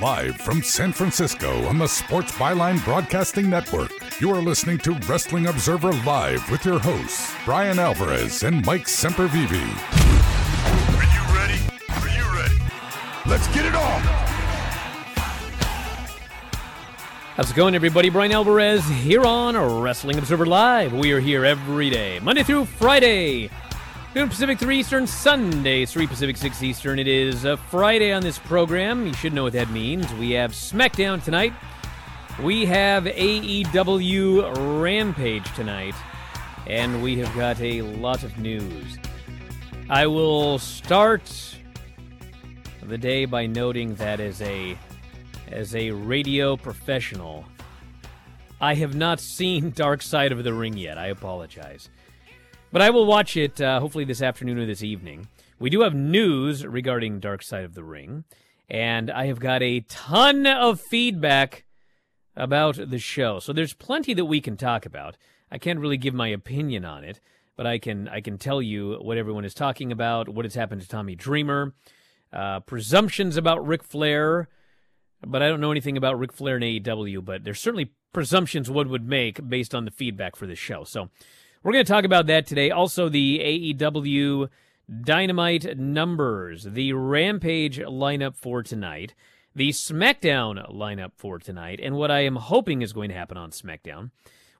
Live from San Francisco on the Sports Byline Broadcasting Network, you are listening to Wrestling Observer Live with your hosts, Bryan Alvarez and Mike Sempervive. Are you ready? Are you ready? Let's get it on! How's it going, everybody? Bryan Alvarez here on Wrestling Observer Live. We are here every day, Monday through Friday, noon Pacific, 3 Eastern, Sunday, 3 Pacific, 6 Eastern. It is a Friday on this program. You should know what that means. We have SmackDown tonight. We have AEW Rampage tonight. And we have got a lot of news. I will start the day by noting that as a as a radio professional, I have not seen Dark Side of the Ring yet. I apologize. But I will watch it uh, hopefully this afternoon or this evening. We do have news regarding Dark Side of the Ring, and I have got a ton of feedback about the show. So there's plenty that we can talk about. I can't really give my opinion on it, but I can I can tell you what everyone is talking about, what has happened to Tommy Dreamer, uh, presumptions about Ric Flair, but I don't know anything about Ric Flair and AEW, but there's certainly presumptions one would make based on the feedback for this show. So we're going to talk about that today. Also, the AEW Dynamite numbers, the Rampage lineup for tonight, the SmackDown lineup for tonight, and what I am hoping is going to happen on SmackDown.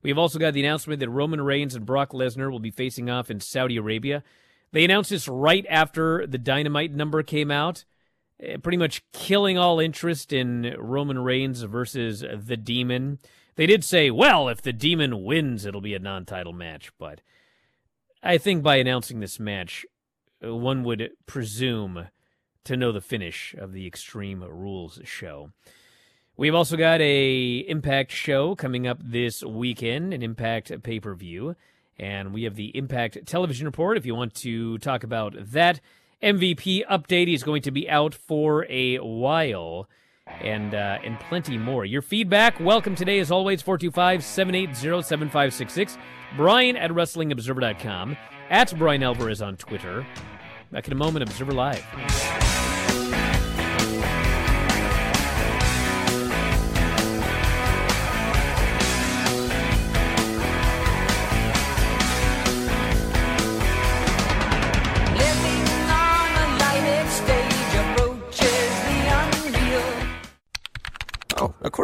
We have also got the announcement that Roman Reigns and Brock Lesnar will be facing off in Saudi Arabia. They announced this right after the Dynamite number came out, eh, pretty much killing all interest in Roman Reigns versus the Demon. They did say, well, if the Demon wins, it'll be a non title match, but I think by announcing this match, uh, one would presume to know the finish of the Extreme Rules show. We've also got a Impact show coming up this weekend, an Impact pay-per-view, and we have the Impact television report if you want to talk about that. MVP update is going to be out for a while and uh, and plenty more. Your feedback, welcome today as always, 425-780-7566. Bryan at WrestlingObserver.com. At Bryan Alvarez on Twitter. Back in a moment, Observer Live.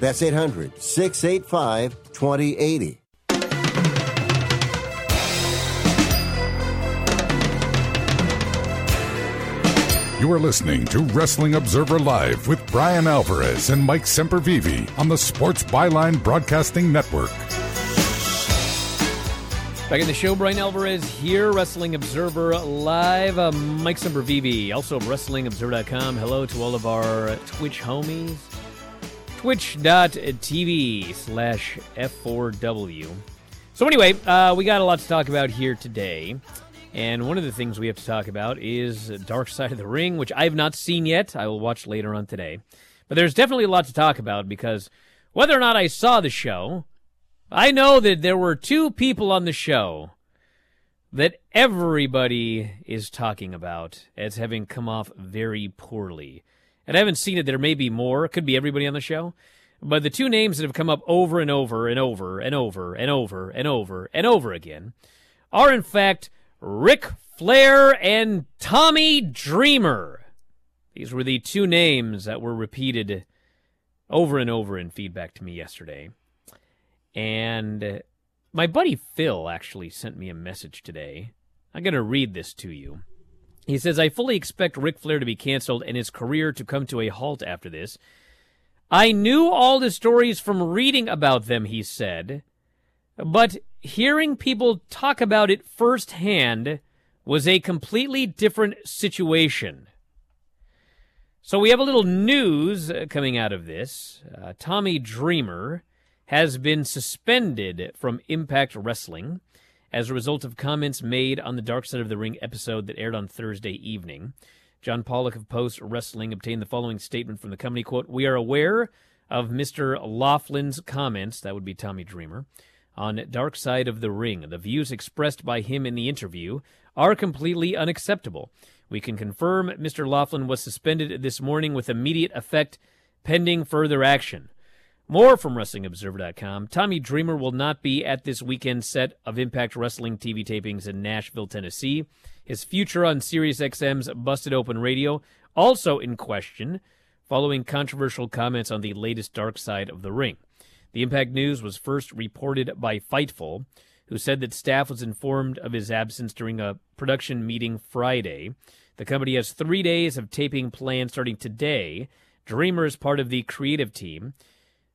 That's 800 685 2080. You are listening to Wrestling Observer Live with Bryan Alvarez and Mike Sempervive on the Sports Byline Broadcasting Network. Back in the show, Bryan Alvarez here, Wrestling Observer Live. Uh, Mike Sempervive, also of WrestlingObserver.com. Hello to all of our Twitch homies. Twitch.tv slash F4W. So, anyway, uh, we got a lot to talk about here today. And one of the things we have to talk about is Dark Side of the Ring, which I have not seen yet. I will watch later on today. But there's definitely a lot to talk about because whether or not I saw the show, I know that there were two people on the show that everybody is talking about as having come off very poorly. And I haven't seen it. There may be more. It could be everybody on the show. But the two names that have come up over and over and over and over and over and over and over again are, in fact, Ric Flair and Tommy Dreamer. These were the two names that were repeated over and over in feedback to me yesterday. And my buddy Phil actually sent me a message today. I'm going to read this to you. He says, I fully expect Ric Flair to be canceled and his career to come to a halt after this. I knew all the stories from reading about them, he said, but hearing people talk about it firsthand was a completely different situation. So we have a little news coming out of this. Uh, Tommy Dreamer has been suspended from Impact Wrestling as a result of comments made on the Dark Side of the Ring episode that aired on Thursday evening. John Pollock of Post Wrestling obtained the following statement from the company quote, We are aware of Mr. Laughlin's comments, that would be Tommy Dreamer, on Dark Side of the Ring. The views expressed by him in the interview are completely unacceptable. We can confirm Mr. Laughlin was suspended this morning with immediate effect pending further action. More from WrestlingObserver.com. Tommy Dreamer will not be at this weekend set of Impact Wrestling TV tapings in Nashville, Tennessee. His future on SiriusXM's Busted Open Radio also in question, following controversial comments on the latest Dark Side of the Ring. The Impact News was first reported by Fightful, who said that staff was informed of his absence during a production meeting Friday. The company has three days of taping planned starting today. Dreamer is part of the creative team,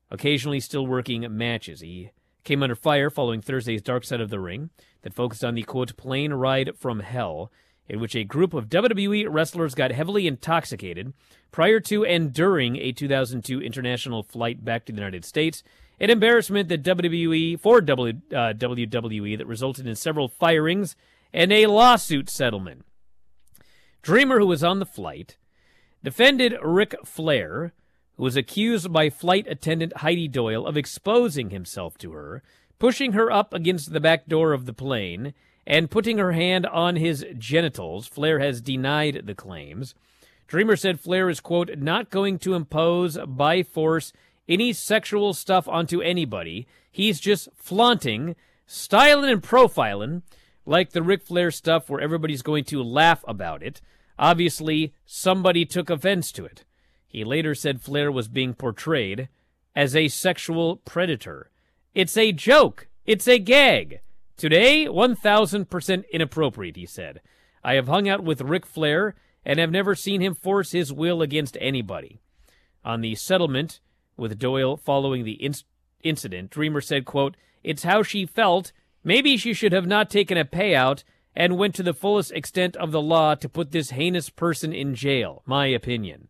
occasionally still working matches. He came under fire following Thursday's Dark Side of the Ring that focused on the quote plane ride from hell, in which a group of WWE wrestlers got heavily intoxicated prior to and during a 2002 international flight back to the United States an embarrassment that WWE for w, uh, WWE that resulted in several firings and a lawsuit settlement. Dreamer, who was on the flight, defended Ric Flair, who was accused by flight attendant Heidi Doyle of exposing himself to her, pushing her up against the back door of the plane, and putting her hand on his genitals. Flair has denied the claims. Dreamer said Flair is, quote, not going to impose by force any sexual stuff onto anybody. He's just flaunting, styling, and profiling like the Ric Flair stuff where everybody's going to laugh about it. Obviously, somebody took offense to it. He later said Flair was being portrayed as a sexual predator. It's a joke. It's a gag. Today, 1000% inappropriate, he said. I have hung out with Ric Flair and have never seen him force his will against anybody. On the settlement with Doyle following the in- incident, Dreamer said, quote, It's how she felt. Maybe she should have not taken a payout and went to the fullest extent of the law to put this heinous person in jail. My opinion.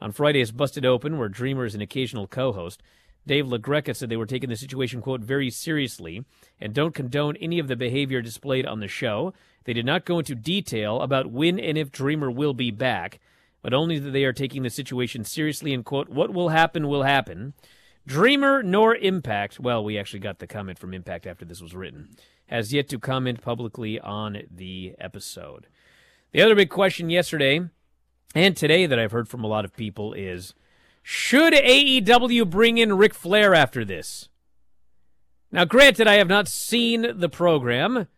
On Friday's Busted Open, where Dreamer is an occasional co host, Dave LaGreca said they were taking the situation, quote, very seriously and don't condone any of the behavior displayed on the show. They did not go into detail about when and if Dreamer will be back, but only that they are taking the situation seriously and, quote, what will happen will happen. Dreamer nor Impact, well, we actually got the comment from Impact after this was written, has yet to comment publicly on the episode. The other big question yesterday and today that I've heard from a lot of people is should AEW bring in Ric Flair after this? Now, granted, I have not seen the program,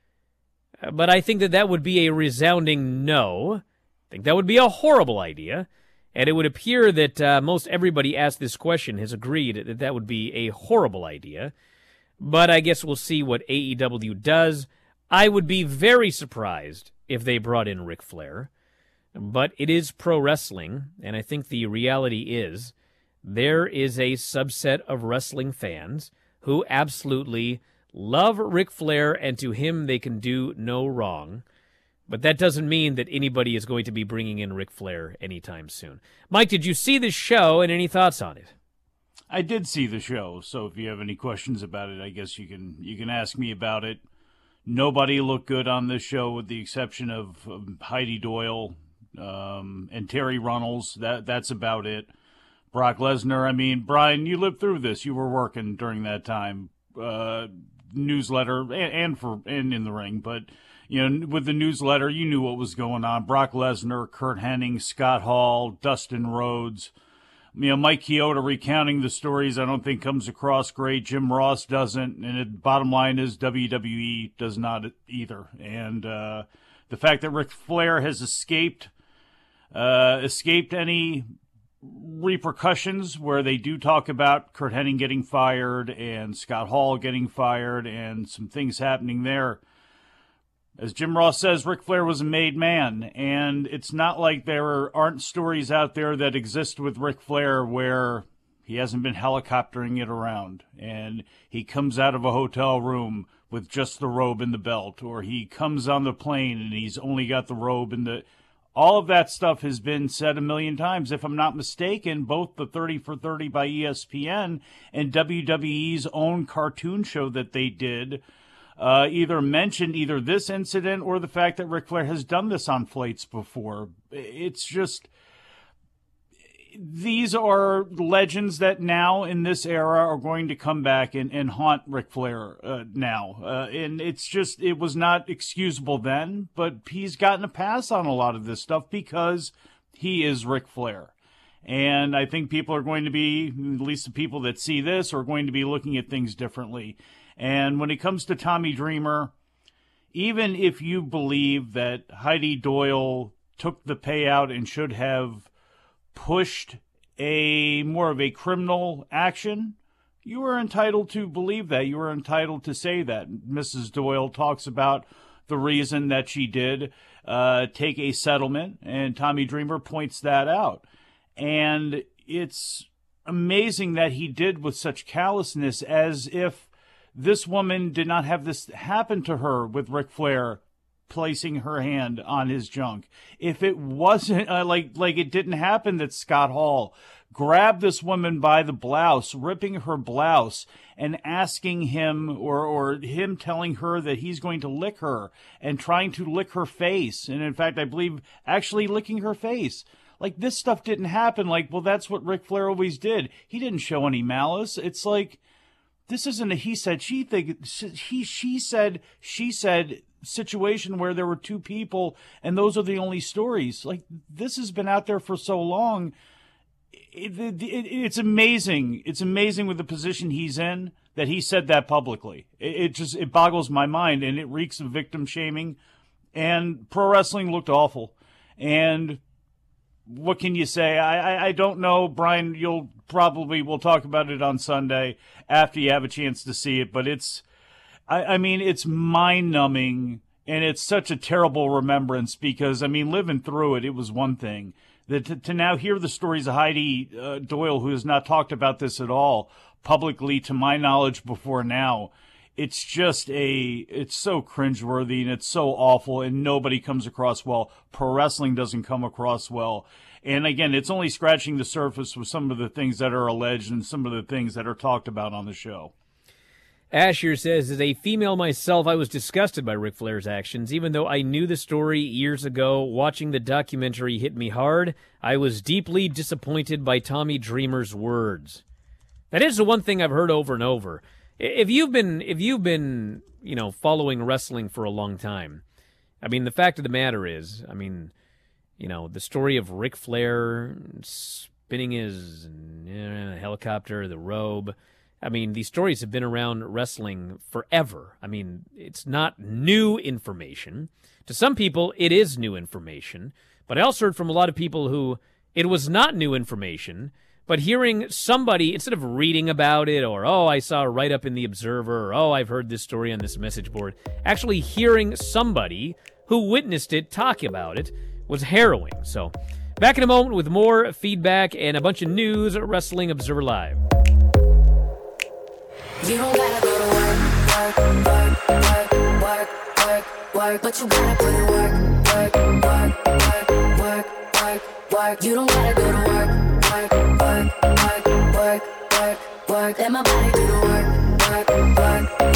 but I think that that would be a resounding no. I think that would be a horrible idea. And it would appear that uh, most everybody asked this question has agreed that that would be a horrible idea. But I guess we'll see what AEW does. I would be very surprised if they brought in Ric Flair. But it is pro wrestling, and I think the reality is there is a subset of wrestling fans who absolutely love Ric Flair, and to him they can do no wrong. But that doesn't mean that anybody is going to be bringing in Ric Flair anytime soon. Mike, did you see the show and any thoughts on it? I did see the show, so if you have any questions about it, I guess you can you can ask me about it. Nobody looked good on this show, with the exception of um, Heidi Doyle um, and Terri Runnels. That that's about it. Brock Lesnar. I mean, Bryan, you lived through this. You were working during that time. Uh, newsletter and, and for and in the ring, but you know, with the newsletter, you knew what was going on. Brock Lesnar, Curt Hennig, Scott Hall, Dustin Rhodes. You know, Mike Chioda recounting the stories, I don't think comes across great. Jim Ross doesn't. And the bottom line is WWE does not either. And uh, the fact that Ric Flair has escaped uh, escaped any repercussions where they do talk about Curt Hennig getting fired and Scott Hall getting fired and some things happening there. As Jim Ross says, Ric Flair was a made man, and it's not like there aren't stories out there that exist with Ric Flair where he hasn't been helicoptering it around and he comes out of a hotel room with just the robe and the belt, or he comes on the plane and he's only got the robe and the all of that stuff has been said a million times. If I'm not mistaken, both the 30 for 30 by ESPN and WWE's own cartoon show that they did uh, either mentioned either this incident or the fact that Ric Flair has done this on flights before. It's just. These are legends that now in this era are going to come back and, and haunt Ric Flair uh, now. Uh, and it's just, it was not excusable then, but he's gotten a pass on a lot of this stuff because he is Ric Flair. And I think people are going to be, at least the people that see this, are going to be looking at things differently. And when it comes to Tommy Dreamer, even if you believe that Heidi Doyle took the payout and should have pushed a more of a criminal action, you are entitled to believe that. You are entitled to say that. Mrs. Doyle talks about the reason that she did uh, take a settlement, and Tommy Dreamer points that out. And it's amazing that he did with such callousness as if this woman did not have this happen to her with Ric Flair placing her hand on his junk. If it wasn't uh, like like it didn't happen that Scott Hall grabbed this woman by the blouse, ripping her blouse and asking him or or him telling her that he's going to lick her and trying to lick her face and in fact I believe actually licking her face. like this stuff didn't happen. Like, well, that's what Ric Flair always did. He didn't show any malice. It's like this isn't a he said she thing. He she said she said situation where there were two people and those are the only stories. Like this has been out there for so long. It, it, it, it's amazing. It's amazing with the position he's in that he said that publicly. It, just it boggles my mind and it reeks of victim shaming. And pro wrestling looked awful. And what can you say? I, I, I don't know, Bryan. You'll probably we'll talk about it on Sunday after you have a chance to see it. But it's, I, I mean, it's mind numbing and it's such a terrible remembrance because I mean, living through it, it was one thing. That to, to now hear the stories of Heidi uh, Doyle, who has not talked about this at all publicly, to my knowledge, before now, it's just a it's so cringeworthy and it's so awful and nobody comes across well. Pro wrestling doesn't come across well. And again, it's only scratching the surface with some of the things that are alleged and some of the things that are talked about on the show. Asher says, as a female myself, I was disgusted by Ric Flair's actions. Even though I knew the story years ago, watching the documentary hit me hard. I was deeply disappointed by Tommy Dreamer's words. That is the one thing I've heard over and over if you've been if you've been you know following wrestling for a long time, I mean the fact of the matter is, I mean, you know the story of Ric Flair spinning his know, helicopter, the robe. I mean, these stories have been around wrestling forever. I mean, it's not new information. To some people, it is new information. But I also heard from a lot of people who it was not new information but hearing somebody, instead of reading about it or, oh, I saw a write up in the Observer or, oh, I've heard this story on this message board, actually hearing somebody who witnessed it talk about it was harrowing. So, back in a moment with more feedback and a bunch of news Wrestling Observer Live. You don't gotta go to work, work, work, work, work, work, work, but you gotta put in work, work, work, work, work, work, work. You don't gotta go to work work, work, work, work, work. work. Let my body do the work, work, work, work.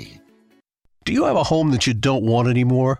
Do you have a home that you don't want anymore?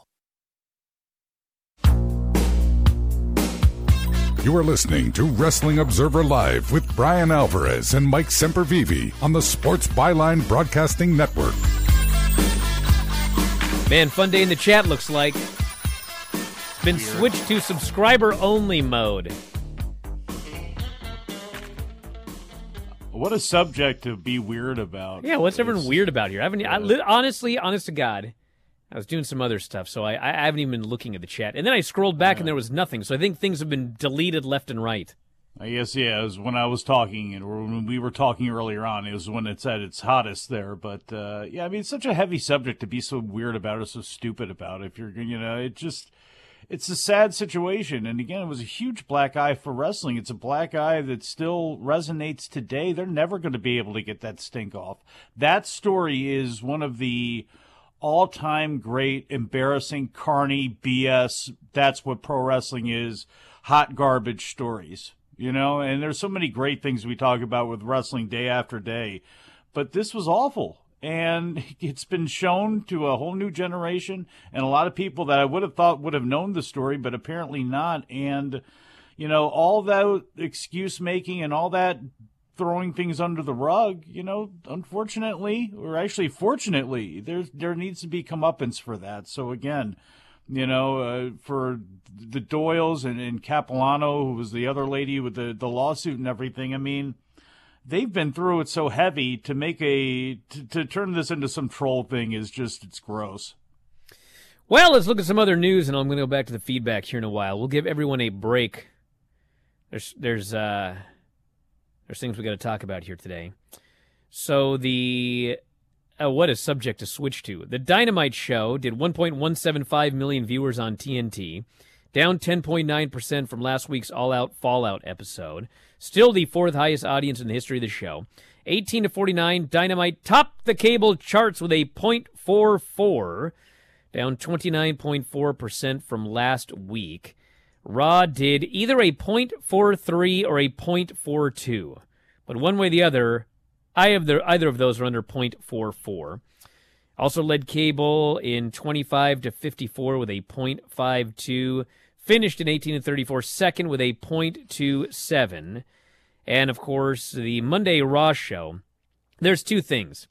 You are listening to Wrestling Observer Live with Bryan Alvarez and Mike Sempervive on the Sports Byline Broadcasting Network. Man, fun day in the chat looks like. It's been switched to subscriber only mode. What a subject to be weird about. Yeah, what's everyone weird about here? I haven't. I, li- honestly, honest to God, I was doing some other stuff, so I, I haven't even been looking at the chat. And then I scrolled back, and there was nothing. So I think things have been deleted left and right. I guess yeah. It was when I was talking and when we were talking earlier on. It was when it's at its hottest there. But uh, yeah, I mean, it's such a heavy subject to be so weird about or so stupid about. If you're, you know, it just it's a sad situation. And again, it was a huge black eye for wrestling. It's a black eye that still resonates today. They're never going to be able to get that stink off. That story is one of the all time great, embarrassing, carny BS. That's what pro wrestling is hot garbage stories, you know? And there's so many great things we talk about with wrestling day after day. But this was awful. And it's been shown to a whole new generation and a lot of people that I would have thought would have known the story, but apparently not. And, you know, all that excuse making and all that throwing things under the rug, you know, unfortunately, or actually fortunately, there there needs to be comeuppance for that. So again, you know, uh, for the Doyles and, and Cappellano, who was the other lady with the, the lawsuit and everything, I mean, they've been through it so heavy to make a to, to turn this into some troll thing is just it's gross. Well, let's look at some other news, and I'm going to go back to the feedback here in a while. We'll give everyone a break. There's there's uh there's things we got to talk about here today. So the uh, what a subject to switch to. The Dynamite Show did 1.175 million viewers on TNT, down 10.9% from last week's All Out Fallout episode. Still the fourth highest audience in the history of the show. 18 to 49, Dynamite topped the cable charts with a .44, down 29.4% from last week. Raw did either a .43 or a .42, but one way or the other, the, either of those are under .44. Also led Cable in 25 to 54 with a .52. Finished in 18 to 34 second with a .27. And of course, the Monday Raw show. There's two things.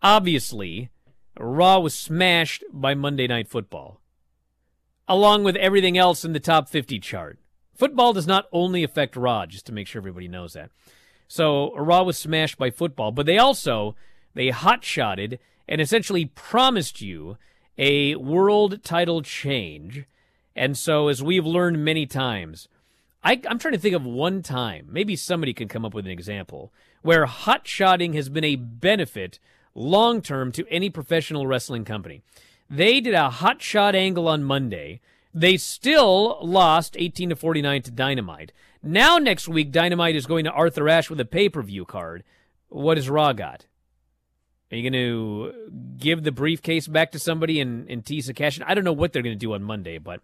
Obviously, Raw was smashed by Monday Night Football along with everything else in the top 50 chart. Football does not only affect Raw, just to make sure everybody knows that. So Raw was smashed by football, but they also they hot-shotted and essentially promised you a world title change. And so, as we've learned many times, I, I'm trying to think of one time, maybe somebody can come up with an example, where hot-shotting has been a benefit long term to any professional wrestling company. They did a hot shot angle on Monday. They still lost 18 to 49 to Dynamite. Now next week Dynamite is going to Arthur Ashe with a pay-per-view card. What has Raw got? Are you going to give the briefcase back to somebody and, and tease a cash? I don't know what they're going to do on Monday, but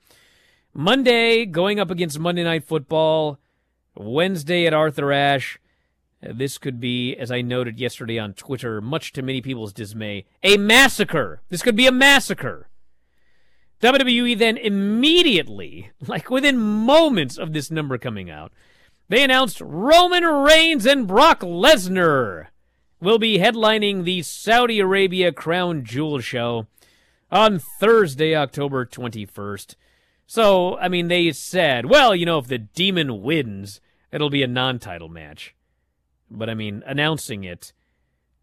Monday going up against Monday Night Football, Wednesday at Arthur Ashe. This could be, as I noted yesterday on Twitter, much to many people's dismay, a massacre. This could be a massacre. WWE then immediately, like within moments of this number coming out, they announced Roman Reigns and Brock Lesnar will be headlining the Saudi Arabia Crown Jewel show on Thursday, October 21st. So, I mean, they said, well, you know, if the demon wins, it'll be a non title match. But I mean, announcing it.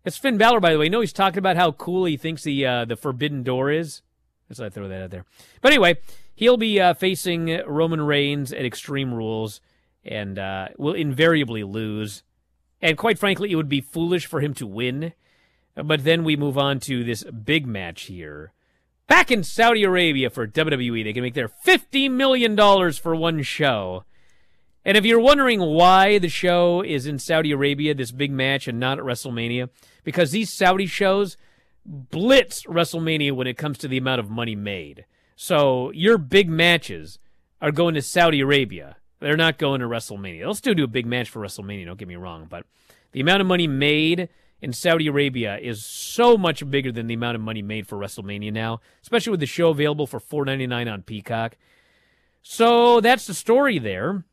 It's Finn Balor, by the way. You know he's talking about how cool he thinks the uh, the Forbidden Door is. Let's not throw that out there. But anyway, he'll be uh, facing Roman Reigns at Extreme Rules and uh, will invariably lose. And quite frankly, it would be foolish for him to win. But then we move on to this big match here. Back in Saudi Arabia for WWE, they can make their $50 million for one show. And if you're wondering why the show is in Saudi Arabia, this big match, and not at WrestleMania, because these Saudi shows blitz WrestleMania when it comes to the amount of money made. So your big matches are going to Saudi Arabia. They're not going to WrestleMania. They'll still do a big match for WrestleMania, don't get me wrong, but the amount of money made in Saudi Arabia is so much bigger than the amount of money made for WrestleMania now, especially with the show available for $4.99 on Peacock. So that's the story there.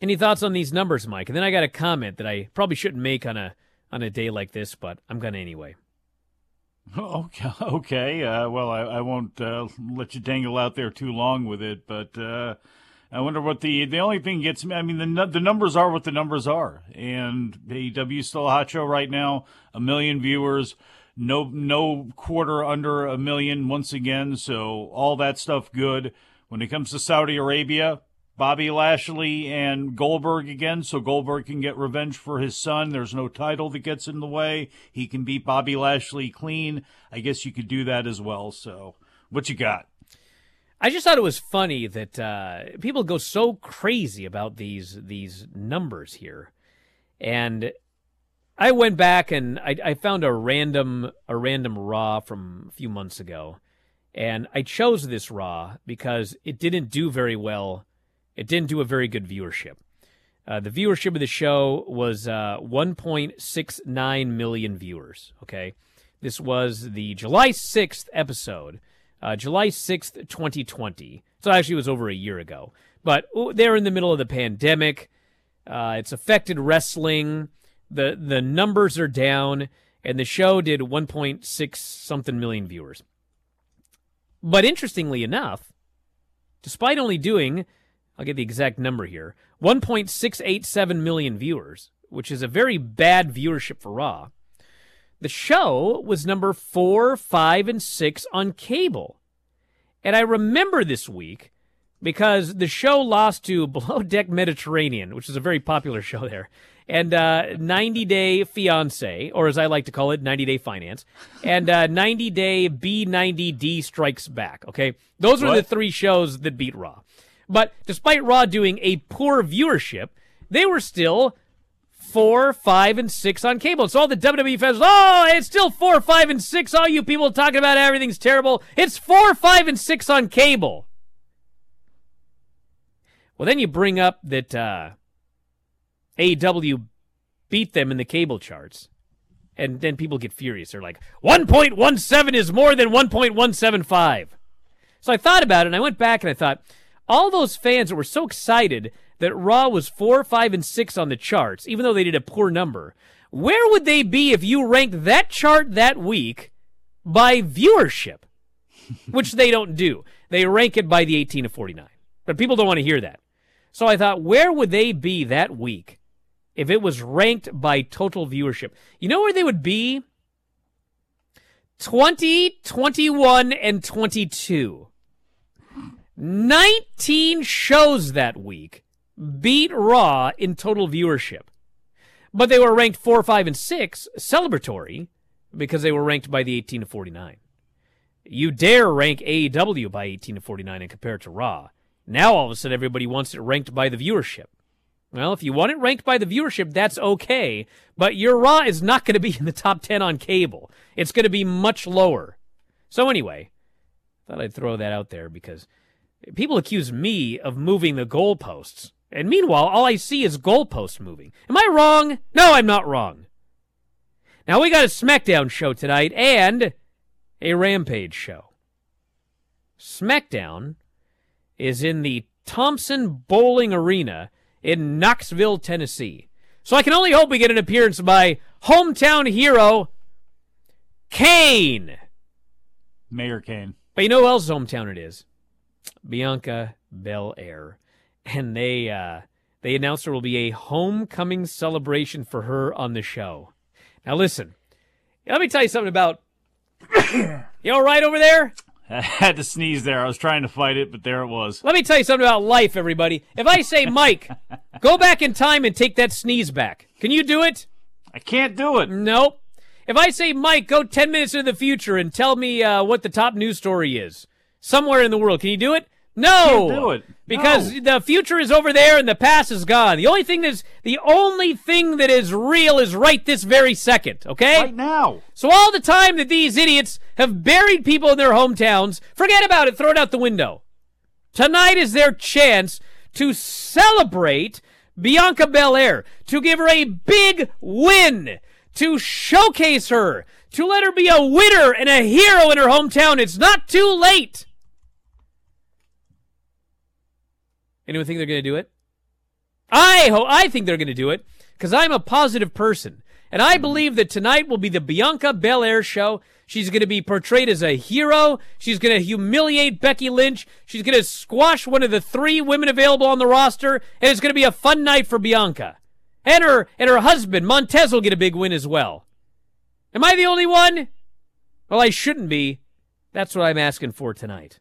Any thoughts on these numbers, Mike? And then I got a comment that I probably shouldn't make on a on a day like this, but I'm gonna anyway. Okay, okay. Uh, well, I, I won't uh, let you dangle out there too long with it, but uh, I wonder what the the only thing gets me. I mean, the the numbers are what the numbers are, and AEW still a hot show right now. A million viewers, no no quarter under a million once again. So all that stuff good. When it comes to Saudi Arabia, Bobby Lashley and Goldberg again, so Goldberg can get revenge for his son. There's no title that gets in the way. He can beat Bobby Lashley clean. I guess you could do that as well. So, what you got? I just thought it was funny that uh, people go so crazy about these these numbers here, and I went back and I, I found a random a random Raw from a few months ago, and I chose this Raw because it didn't do very well. It didn't do a very good viewership. Uh, the viewership of the show was uh, 1.69 million viewers. Okay, this was the July 6th episode uh, July 6th, 2020. So actually, it was over a year ago. But they're in the middle of the pandemic. Uh, it's affected wrestling. The the numbers are down, and the show did 1.6 something million viewers. But interestingly enough, despite only doing, I'll get the exact number here, 1.687 million viewers, which is a very bad viewership for Raw. The show was number four, five, and six on cable. And I remember this week because the show lost to Below Deck Mediterranean, which is a very popular show there, and uh, 90 Day Fiance, or as I like to call it, 90 Day Finance, and uh, 90 Day B90D Strikes Back. Okay, those were What? the three shows that beat Raw. But despite Raw doing a poor viewership, they were still four, five, and six on cable. So all the WWE fans, oh, it's still four, five, and six. All you people talking about everything's terrible. It's four, five, and six on cable. Well, then you bring up that uh, AEW beat them in the cable charts. And then people get furious. They're like, 1.17 is more than 1.175. So I thought about it and I went back and I thought, all those fans that were so excited that Raw was four, five, and six on the charts, even though they did a poor number, where would they be if you ranked that chart that week by viewership? Which they don't do. They rank it by the 18 to 49. But people don't want to hear that. So I thought, where would they be that week if it was ranked by total viewership? You know where they would be? 20, 21, and 22. 19 shows that week beat Raw in total viewership. But they were ranked 4, 5, and 6, celebratory, because they were ranked by the 18 to 49. You dare rank AEW by 18 to 49 and compare it to Raw. Now all of a sudden everybody wants it ranked by the viewership. Well, if you want it ranked by the viewership, that's okay, but your Raw is not going to be in the top 10 on cable. It's going to be much lower. So anyway, thought I'd throw that out there because people accuse me of moving the goalposts. And meanwhile, all I see is goalposts moving. Am I wrong? No, I'm not wrong. Now we got a SmackDown show tonight and a Rampage show. SmackDown is in the Thompson Boling Arena in Knoxville, Tennessee. So I can only hope we get an appearance by hometown hero Kane. Mayor Kane. But you know who else's hometown it is? Bianca Belair. And they uh they announced there will be a homecoming celebration for her on the show. Now listen, let me tell you something about you all right over there? I had to sneeze there. I was trying to fight it, but there it was. Let me tell you something about life, everybody. If I say, Mike, go back in time and take that sneeze back, can you do it? I can't do it. Nope. If I say, Mike, go 10 minutes into the future and tell me uh, what the top news story is somewhere in the world, can you do it? No. Do it. Because No. the future is over there and the past is gone. The only thing that's the only thing that is real is right this very second, okay? Right now. So all the time that these idiots have buried people in their hometowns, forget about it, throw it out the window. Tonight is their chance to celebrate Bianca Belair, to give her a big win, to showcase her, to let her be a winner and a hero in her hometown. It's not too late. Anyone think they're going to do it? I ho- I think they're going to do it because I'm a positive person. And I mm-hmm. believe that tonight will be the Bianca Belair show. She's going to be portrayed as a hero. She's going to humiliate Becky Lynch. She's going to squash one of the three women available on the roster. And it's going to be a fun night for Bianca. And her, and her husband, Montez, will get a big win as well. Am I the only one? Well, I shouldn't be. That's what I'm asking for tonight.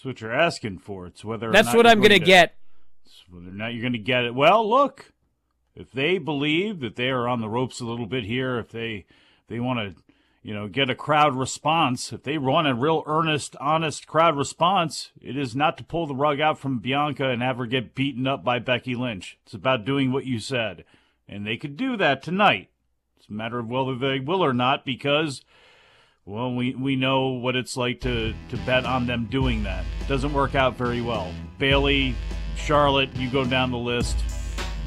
That's what you're asking for. It's whether or That's not what I'm going to get. it's whether or not you're going to get it. Well, look, if they believe that they are on the ropes a little bit here, if they they want to, you know, get a crowd response, if they want a real earnest, honest crowd response, it is not to pull the rug out from Bianca and have her get beaten up by Becky Lynch. It's about doing what you said, and they could do that tonight. It's a matter of whether they will or not because. Well, we, we know what it's like to, to bet on them doing that. Doesn't work out very well. Bayley, Charlotte, you go down the list.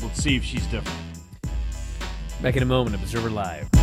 Let's see if she's different. Back in a moment, Observer Live.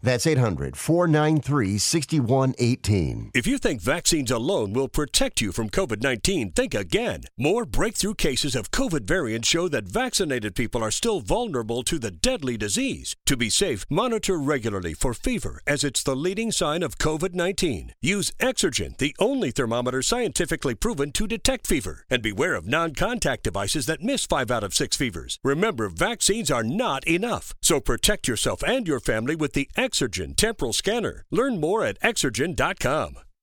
That's 800 493 6118. If you think vaccines alone will protect you from COVID 19, think again. More breakthrough cases of COVID variants show that vaccinated people are still vulnerable to the deadly disease. To be safe, monitor regularly for fever, as it's the leading sign of COVID 19. Use Exergen, the only thermometer scientifically proven to detect fever. And beware of non contact devices that miss 5 out of 6 fevers. Remember, vaccines are not enough. So protect yourself and your family with the Exergen temporal scanner. Learn more at exergen.com.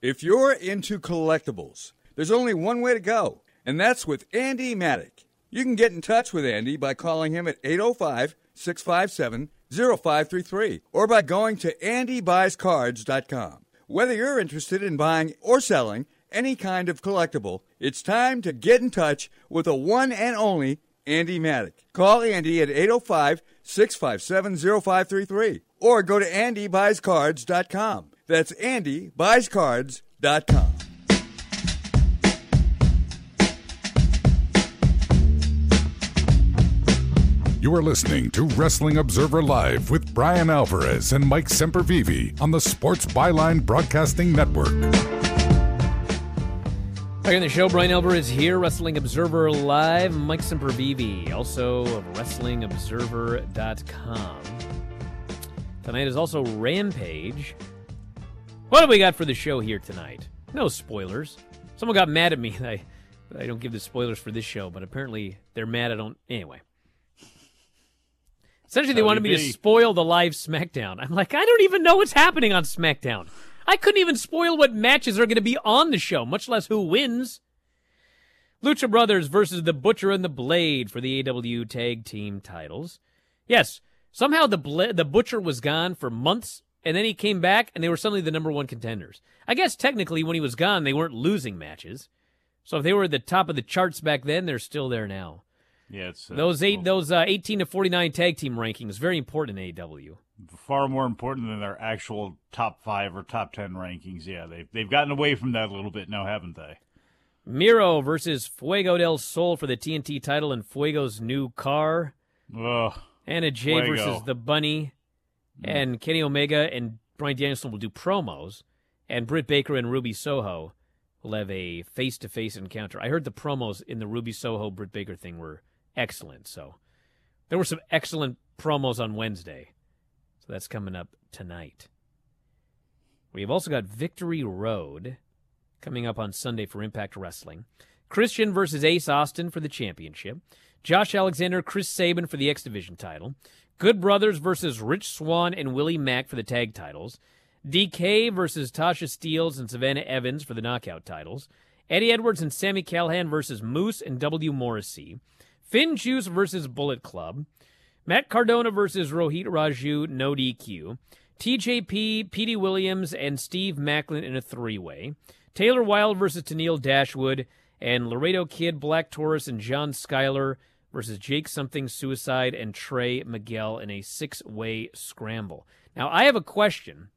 If you're into collectibles, there's only one way to go, and that's with Andy Maddock. You can get in touch with Andy by calling him at 805 657 0533 or by going to AndyBuysCards.com. Whether you're interested in buying or selling any kind of collectible, it's time to get in touch with the one and only Andy Maddock. Call Andy at 805 657 0533 or go to AndyBuysCards.com. That's AndyBuysCards.com. You are listening to Wrestling Observer Live with Bryan Alvarez and Mike Sempervive on the Sports Byline Broadcasting Network. Back on the show, Bryan Alvarez here, Wrestling Observer Live. Mike Sempervive, also of WrestlingObserver.com. Tonight is also Rampage. What do we got for the show here tonight? No spoilers. Someone got mad at me I, I don't give the spoilers for this show, but apparently they're mad I don't. Anyway. Essentially, they wanted me to spoil the live SmackDown. I'm like, I don't even know what's happening on SmackDown. I couldn't even spoil what matches are going to be on the show, much less who wins. Lucha Brothers versus the Butcher and the Blade for the AEW Tag Team titles. Yes, somehow the Bla- the Butcher was gone for months, and then he came back, and they were suddenly the number one contenders. I guess technically, when he was gone, they weren't losing matches. So if they were at the top of the charts back then, they're still there now. Yeah, it's uh, Those eight, those uh, eighteen to forty nine tag team rankings very important in AEW. far more important than their actual top five or top ten rankings. Yeah, they've they've gotten away from that a little bit now, haven't they? Miro versus Fuego del Sol for the TNT title and Fuego's new car. Ugh. Anna Jay Fuego. versus the Bunny, Mm-hmm. and Kenny Omega and Bryan Danielson will do promos, and Britt Baker and Ruby Soho will have a face-to-face encounter. I heard the promos in the Ruby Soho Britt Baker thing were excellent, so there were some excellent promos on Wednesday, so that's coming up tonight. We've also got Victory Road coming up on Sunday for Impact Wrestling. Christian versus Ace Austin for the championship. Josh Alexander, Chris Sabin for the X Division title. Good Brothers versus Rich Swann and Willie Mack for the tag titles. DK versus Tasha Steelz and Savannah Evans for the knockout titles. Eddie Edwards and Sami Callihan versus Moose and W. Morrissey. FinJuice versus Bullet Club. Matt Cardona versus Rohit Raju, no DQ. TJP, Petey Williams, and Steve Maclin in a three way. Taylor Wilde versus Tenille Dashwood. And Laredo Kid, Black Taurus, and John Schuyler versus Jake Something Suicide and Trey Miguel in a six way scramble. Now, I have a question.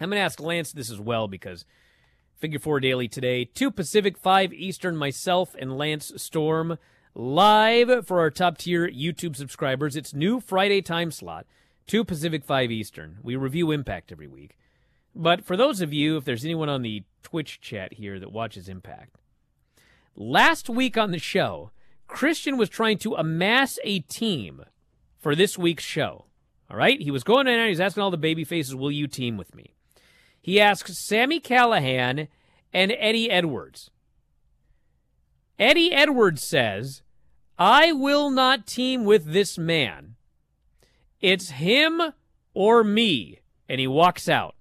I'm going to ask Lance this as well because Figure Four Daily today, 2 Pacific, 5 Eastern, myself and Lance Storm live for our top tier YouTube subscribers. It's new Friday time slot, 2 Pacific, 5 Eastern. We review Impact every week. But for those of you, if there's anyone on the Twitch chat here that watches Impact, last week on the show, Christian was trying to amass a team for this week's show. All right? He was going in there, he's asking all the baby faces, will you team with me? He asks Sami Callihan and Eddie Edwards. Eddie Edwards says, I will not team with this man. It's him or me. And he walks out.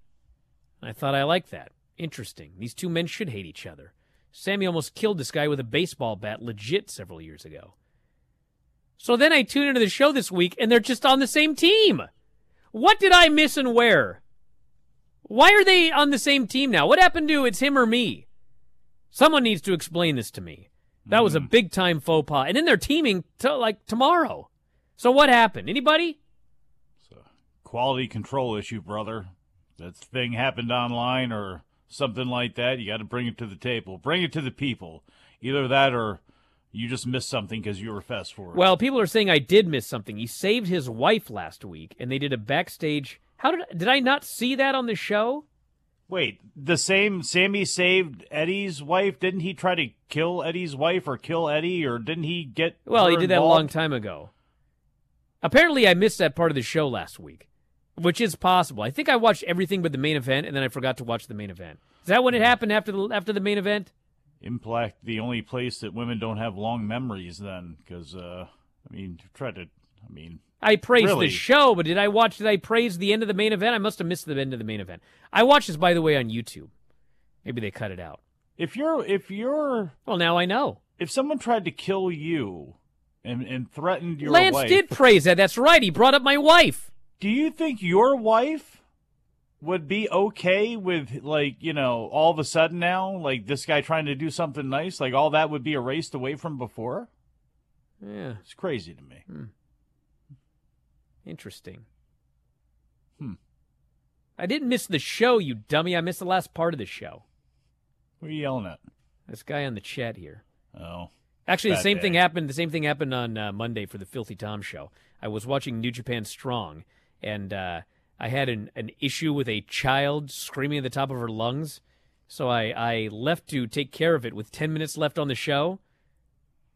I thought I liked that. Interesting. These two men should hate each other. Sammy almost killed this guy with a baseball bat legit several years ago. So then I tune into the show this week and they're just on the same team. What did I miss and where? Why are they on the same team now? What happened to it's him or me? Someone needs to explain this to me. That was a mm-hmm. big time faux pas. And then they're teaming to, like tomorrow. So what happened? Anybody? So quality control issue, brother. That thing happened online or something like that. You got to bring it to the table. Bring it to the people. Either that or you just missed something because you were fast forward. Well, people are saying I did miss something. He saved his wife last week, and they did a backstage. How did did I not see that on the show? Wait, the same Sammy saved Eddie's wife. Didn't he try to kill Eddie's wife or kill Eddie, or didn't he get? Well, he did that a long time ago. Apparently, I missed that part of the show last week, which is possible. I think I watched everything but the main event, and then I forgot to watch the main event. Is that when it happened after the after the main event? Impact, the only place that women don't have long memories, then, because uh, I mean, try to, I mean, I praised Really? the show, but did I watch? Did I praise the end of the main event? I must have missed the end of the main event. I watched this, by the way, on YouTube. Maybe they cut it out. if you're if you're well, now I know. If someone tried to kill you and and threatened your Lance wife, did praise that. That's right. He brought up my wife. Do you think your wife would be okay with like you know all of a sudden now like this guy trying to do something nice like all that would be erased away from before Yeah. it's crazy to me Hmm. Interesting. Hmm. I didn't miss the show, you dummy. I missed the last part of the show. what are you yelling at This guy on the chat here. oh Actually, the same day. thing happened. The same thing happened on uh, Monday for the Filthy Tom show. I was watching New Japan Strong, and uh, I had an, an issue with a child screaming at the top of her lungs. So I, I left to take care of it with 10 minutes left on the show,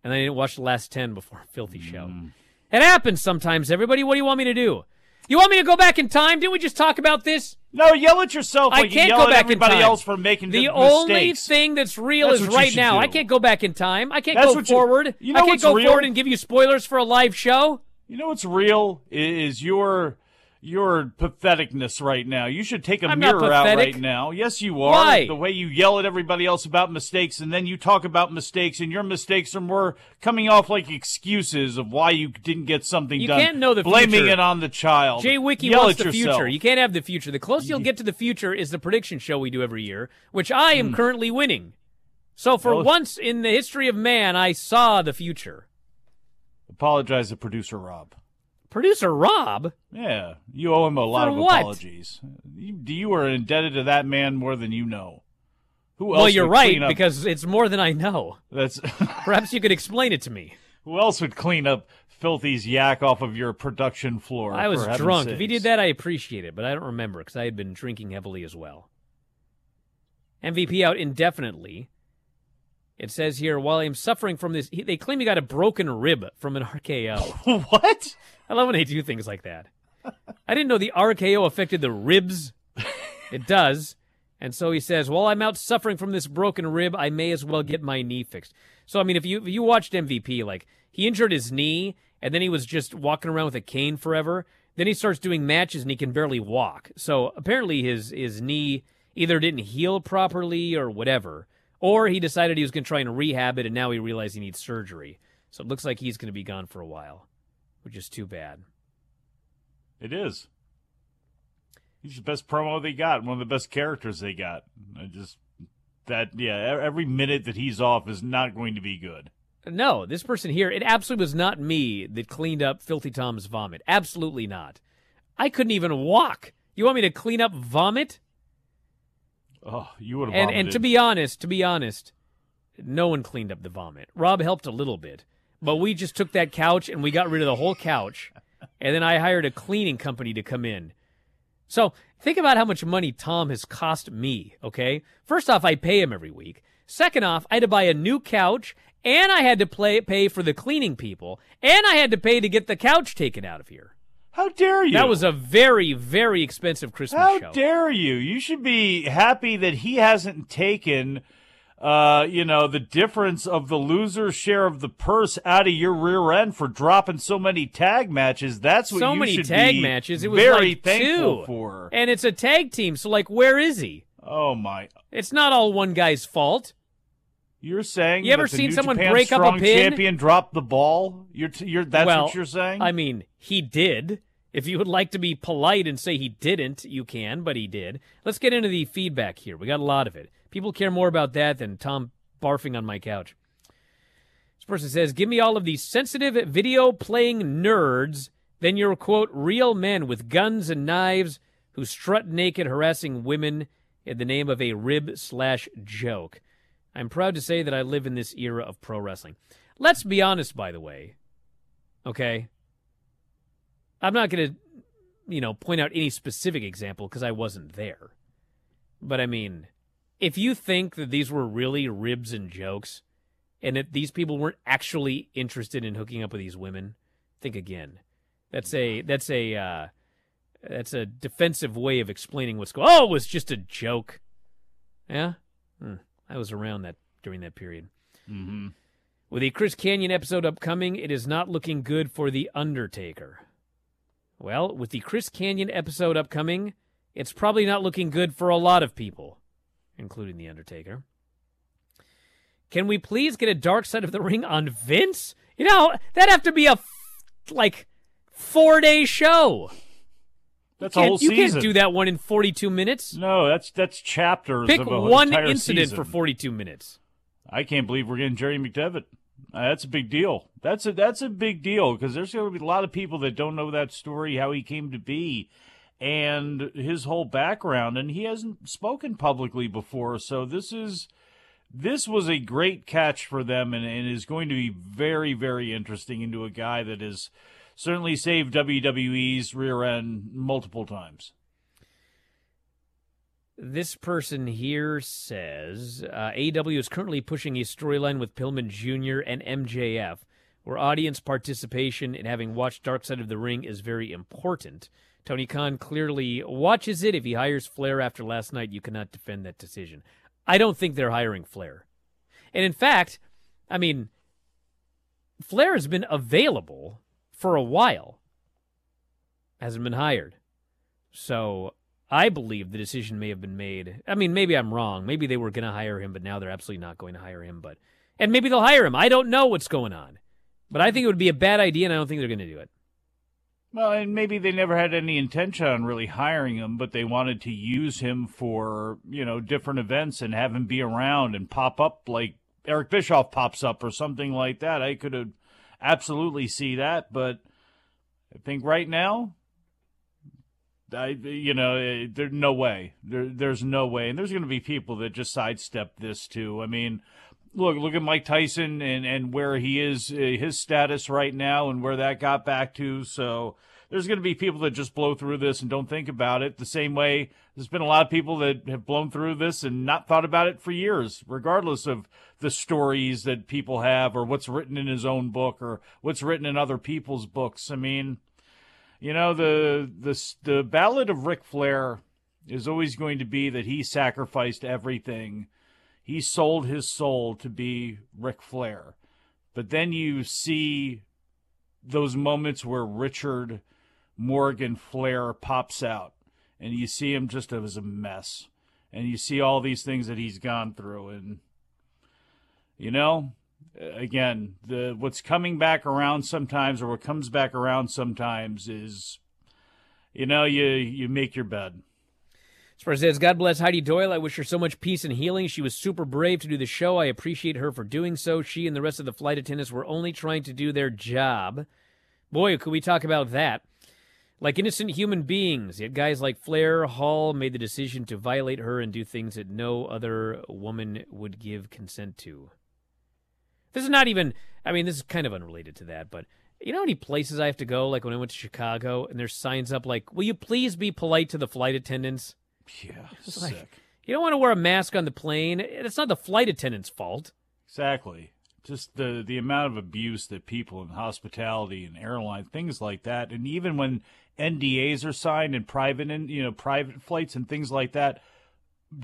and I didn't watch the last 10 before a Filthy show. Mm. It happens sometimes, everybody. What do you want me to do? You want me to go back in time? Didn't we just talk about this? no yell at yourself I like can't you go back in everybody time. else for making the d- only mistakes. thing that's real That's is right now. do. I can't go back in time. I can't That's go what you- forward. you know I can't go real? forward and give you spoilers for a live show. You know what's real is your your patheticness right now. You should take a I'm mirror out right now. Yes, you are. Why? The way you yell at everybody else about mistakes, and then you talk about mistakes, and your mistakes are more coming off like excuses of why you didn't get something You done. You can't know the future. blaming future. it on the child. Jay Wiki yell wants the yourself. future. You can't have the future. The closer you'll get to the future is the prediction show we do every year, which I am hmm. currently winning. So for. Well- once in the history of man, I saw the future. Apologize to producer Rob. Producer Rob, Yeah, you owe him a lot For of what? apologies. You, you are indebted to that man more than you know. Who else? well, you're would right clean up- because it's more than I know. that's Perhaps you could explain it to me. Who else would clean up Filthy's yak off of your production floor? I was for heaven's drunk. If he sakes? did that, I appreciate it, but I don't remember because I had been drinking heavily as well. MVP out indefinitely. It says here, while I'm suffering from this, he, they claim he got a broken rib from an RKO. what? I love when they do things like that. I didn't know the RKO affected the ribs. it does. And so he says, while I'm out suffering from this broken rib, I may as well get my knee fixed. So, I mean, if you, if you watched MVP, like, he injured his knee, and then he was just walking around with a cane forever. Then he starts doing matches, and he can barely walk. So, apparently, his, his knee either didn't heal properly or whatever, or he decided he was going to try and rehab it, and now he realized he needs surgery. So, it looks like he's going to be gone for a while, which is too bad. It is. He's the best promo they got. One of the best characters they got. I just that yeah. Every minute that he's off is not going to be good. No, this person here, it absolutely was not me that cleaned up Filthy Tom's vomit. Absolutely not. I couldn't even walk. You want me to clean up vomit? Oh, you would have. And and to be honest, to be honest, no one cleaned up the vomit. Rob helped a little bit, but we just took that couch and we got rid of the whole couch, and then I hired a cleaning company to come in. So think about how much money Tom has cost me. Okay, first off, I pay him every week. Second off, I had to buy a new couch, and I had to play, pay for the cleaning people, and I had to pay to get the couch taken out of here. How dare you? That was a very, very expensive Christmas show. How show. dare you? You should be happy that he hasn't taken, uh, you know, the difference of the loser's share of the purse out of your rear end for dropping so many tag matches. That's what so you many should tag be matches. It was very like thankful two. for. and it's a tag team. So like, where is he? Oh my! It's not all one guy's fault. You're saying You ever seen New someone Japan break up a pin? Champion drop the ball. You're t- you're that's well, what you're saying. I mean, he did. If you would like to be polite and say he didn't, you can, but he did. Let's get into the feedback here. We got a lot of it. People care more about that than Tom barfing on my couch. This person says, Give me all of these sensitive video playing nerds, then you're, quote, real men with guns and knives who strut naked harassing women in the name of a rib slash joke. I'm proud to say that I live in this era of pro wrestling. Let's be honest, by the way. Okay? I'm not going to, you know, point out any specific example because I wasn't there. But I mean, if you think that these were really ribs and jokes, and that these people weren't actually interested in hooking up with these women, think again. That's a that's a uh, that's a defensive way of explaining what's going. Oh, it was just a joke. Yeah, hmm. I was around that during that period. mm-hmm. With the Chris Kanyon episode upcoming, it is not looking good for The Undertaker. Well, with the Chris Kanyon episode upcoming, it's probably not looking good for a lot of people, including The Undertaker. Can we please get a Dark Side of the Ring on Vince? You know, that'd have to be a, f- like, four day show. That's a whole you season. can't do that one in 42 minutes. No, that's that's chapters. Pick of a one entire incident season. for 42 minutes. I can't believe we're getting Jerry McDevitt. Uh, that's a big deal. That's a that's a big deal because there's going to be a lot of people that don't know that story, how he came to be, and his whole background. And he hasn't spoken publicly before, so this is this was a great catch for them, and, and is going to be very very interesting into a guy that has certainly saved WWE's rear end multiple times. This person here says uh, AEW is currently pushing a storyline with Pillman Jr. and MJF, where audience participation and having watched Dark Side of the Ring is very important. Tony Khan clearly watches it. If he hires Flair after last night, you cannot defend that decision. I don't think they're hiring Flair. And in fact, I mean, Flair has been available for a while, hasn't been hired. So I believe the decision may have been made. I mean, maybe I'm wrong. Maybe they were going to hire him, but now they're absolutely not going to hire him. But and maybe they'll hire him. I don't know what's going on, but I think it would be a bad idea, and I don't think they're going to do it. Well, and maybe they never had any intention on really hiring him, but they wanted to use him for, you know, different events and have him be around and pop up like Eric Bischoff pops up or something like that. I could have absolutely see that, but I think right now, I, you know, eh, there's no way. There, there's no way. And there's going to be people that just sidestep this too. I mean, look, look at Mike Tyson and, and where he is, uh, his status right now, and where that got back to. So there's going to be people that just blow through this and don't think about it. The same way there's been a lot of people that have blown through this and not thought about it for years, regardless of the stories that people have or what's written in his own book or what's written in other people's books. I mean, you know, the the the ballad of Ric Flair is always going to be that he sacrificed everything. He sold his soul to be Ric Flair. But then you see those moments where Richard Morgan Flair pops out and you see him just as a mess. And you see all these things that he's gone through and you know, Uh, again, the what's coming back around sometimes or what comes back around sometimes is you know, you you make your bed. Spurs says, God bless Heidi Doyle. I wish her so much peace and healing. She was super brave to do the show. I appreciate her for doing so. She and the rest of the flight attendants were only trying to do their job. Boy, could we talk about that. Like innocent human beings, yet guys like Flair Hall made the decision to violate her and do things that no other woman would give consent to. This is not even, I mean, this is kind of unrelated to that, but you know how many places I have to go? Like when I went to Chicago and there's signs up like, will you please be polite to the flight attendants? Yeah, It's sick. like, you don't want to wear a mask on the plane. It's not the flight attendant's fault. Exactly. Just the the amount of abuse that people in hospitality and airline things like that, and even when NDAs are signed in private and you know private flights and things like that,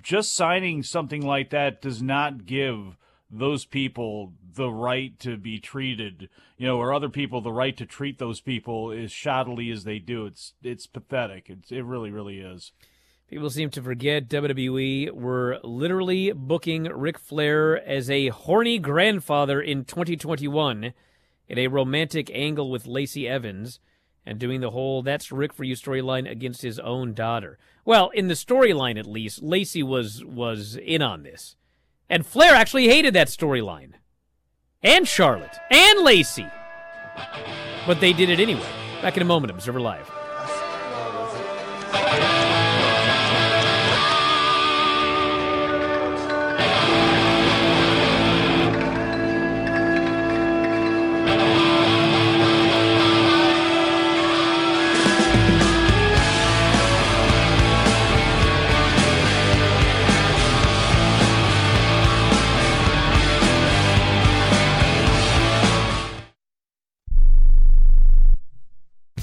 just signing something like that does not give those people the right to be treated, you know, or other people the right to treat those people as shoddily as they do. It's it's pathetic. It's it really really is. People seem to forget WWE were literally booking Ric Flair as a horny grandfather in 2021 in a romantic angle with Lacey Evans and doing the whole That's Rick for You storyline against his own daughter. Well, in the storyline at least, Lacey was was in on this. And Flair actually hated that storyline. And Charlotte. And Lacey. But they did it anyway. Back in a moment, Observer Live.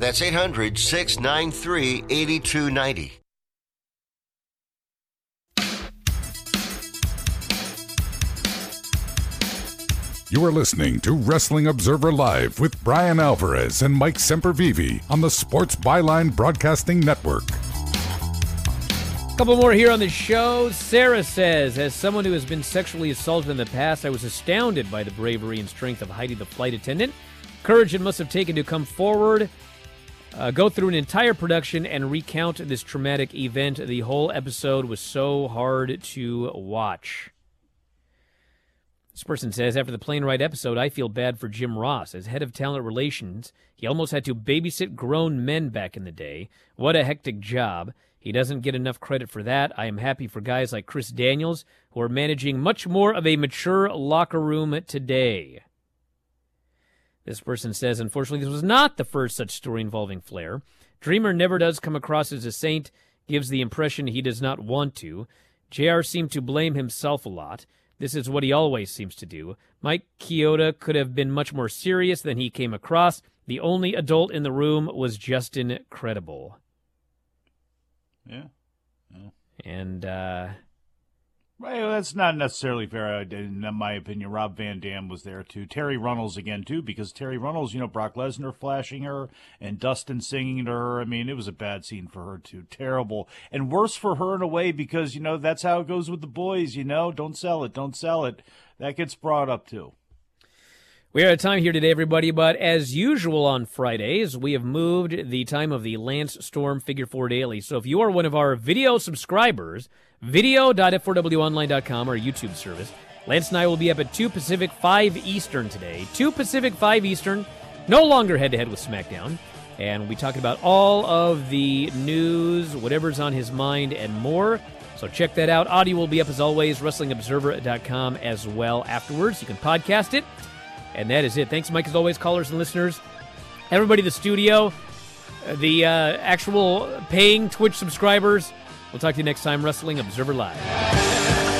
That's 800 693 8290. You are listening to Wrestling Observer Live with Bryan Alvarez and Mike Sempervive on the Sports Byline Broadcasting Network. A couple more here on the show. Sarah says, as someone who has been sexually assaulted in the past, I was astounded by the bravery and strength of Heidi, the flight attendant. Courage it must have taken to come forward, uh, go through an entire production, and recount this traumatic event. The whole episode was so hard to watch. This person says, after the plane ride episode, I feel bad for Jim Ross. As head of talent relations, he almost had to babysit grown men back in the day. What a hectic job. He doesn't get enough credit for that. I am happy for guys like Chris Daniels, who are managing much more of a mature locker room today. This person says, unfortunately, this was not the first such story involving Flair. Dreamer never does come across as a saint, gives the impression he does not want to. JR seemed to blame himself a lot. This is what he always seems to do. Mike Chioda could have been much more serious than he came across. The only adult in the room was Justin Credible. Yeah. yeah. And, uh, Well, that's not necessarily fair. Uh, in my opinion, Rob Van Dam was there too. Terri Runnels again too, because Terri Runnels, you know, Brock Lesnar flashing her and Dustin singing to her. I mean, it was a bad scene for her too. Terrible and worse for her in a way because you know that's how it goes with the boys. You know, don't sell it, don't sell it. That gets brought up too. We are of time here today, everybody, but as usual on Fridays, we have moved the time of the Lance Storm Figure 4 Daily. So if you are one of our video subscribers, video.f4wonline.com, our YouTube service, Lance and I will be up at 2 Pacific, 5 Eastern today. 2 Pacific, 5 Eastern, no longer head to head with SmackDown. And we'll be talking about all of the news, whatever's on his mind, and more. So check that out. Audio will be up as always, WrestlingObserver.com as well afterwards. You can podcast it. And that is it. Thanks, Mike, as always, callers and listeners. Everybody in the studio, the uh, actual paying Twitch subscribers. We'll talk to you next time, Wrestling Observer Live.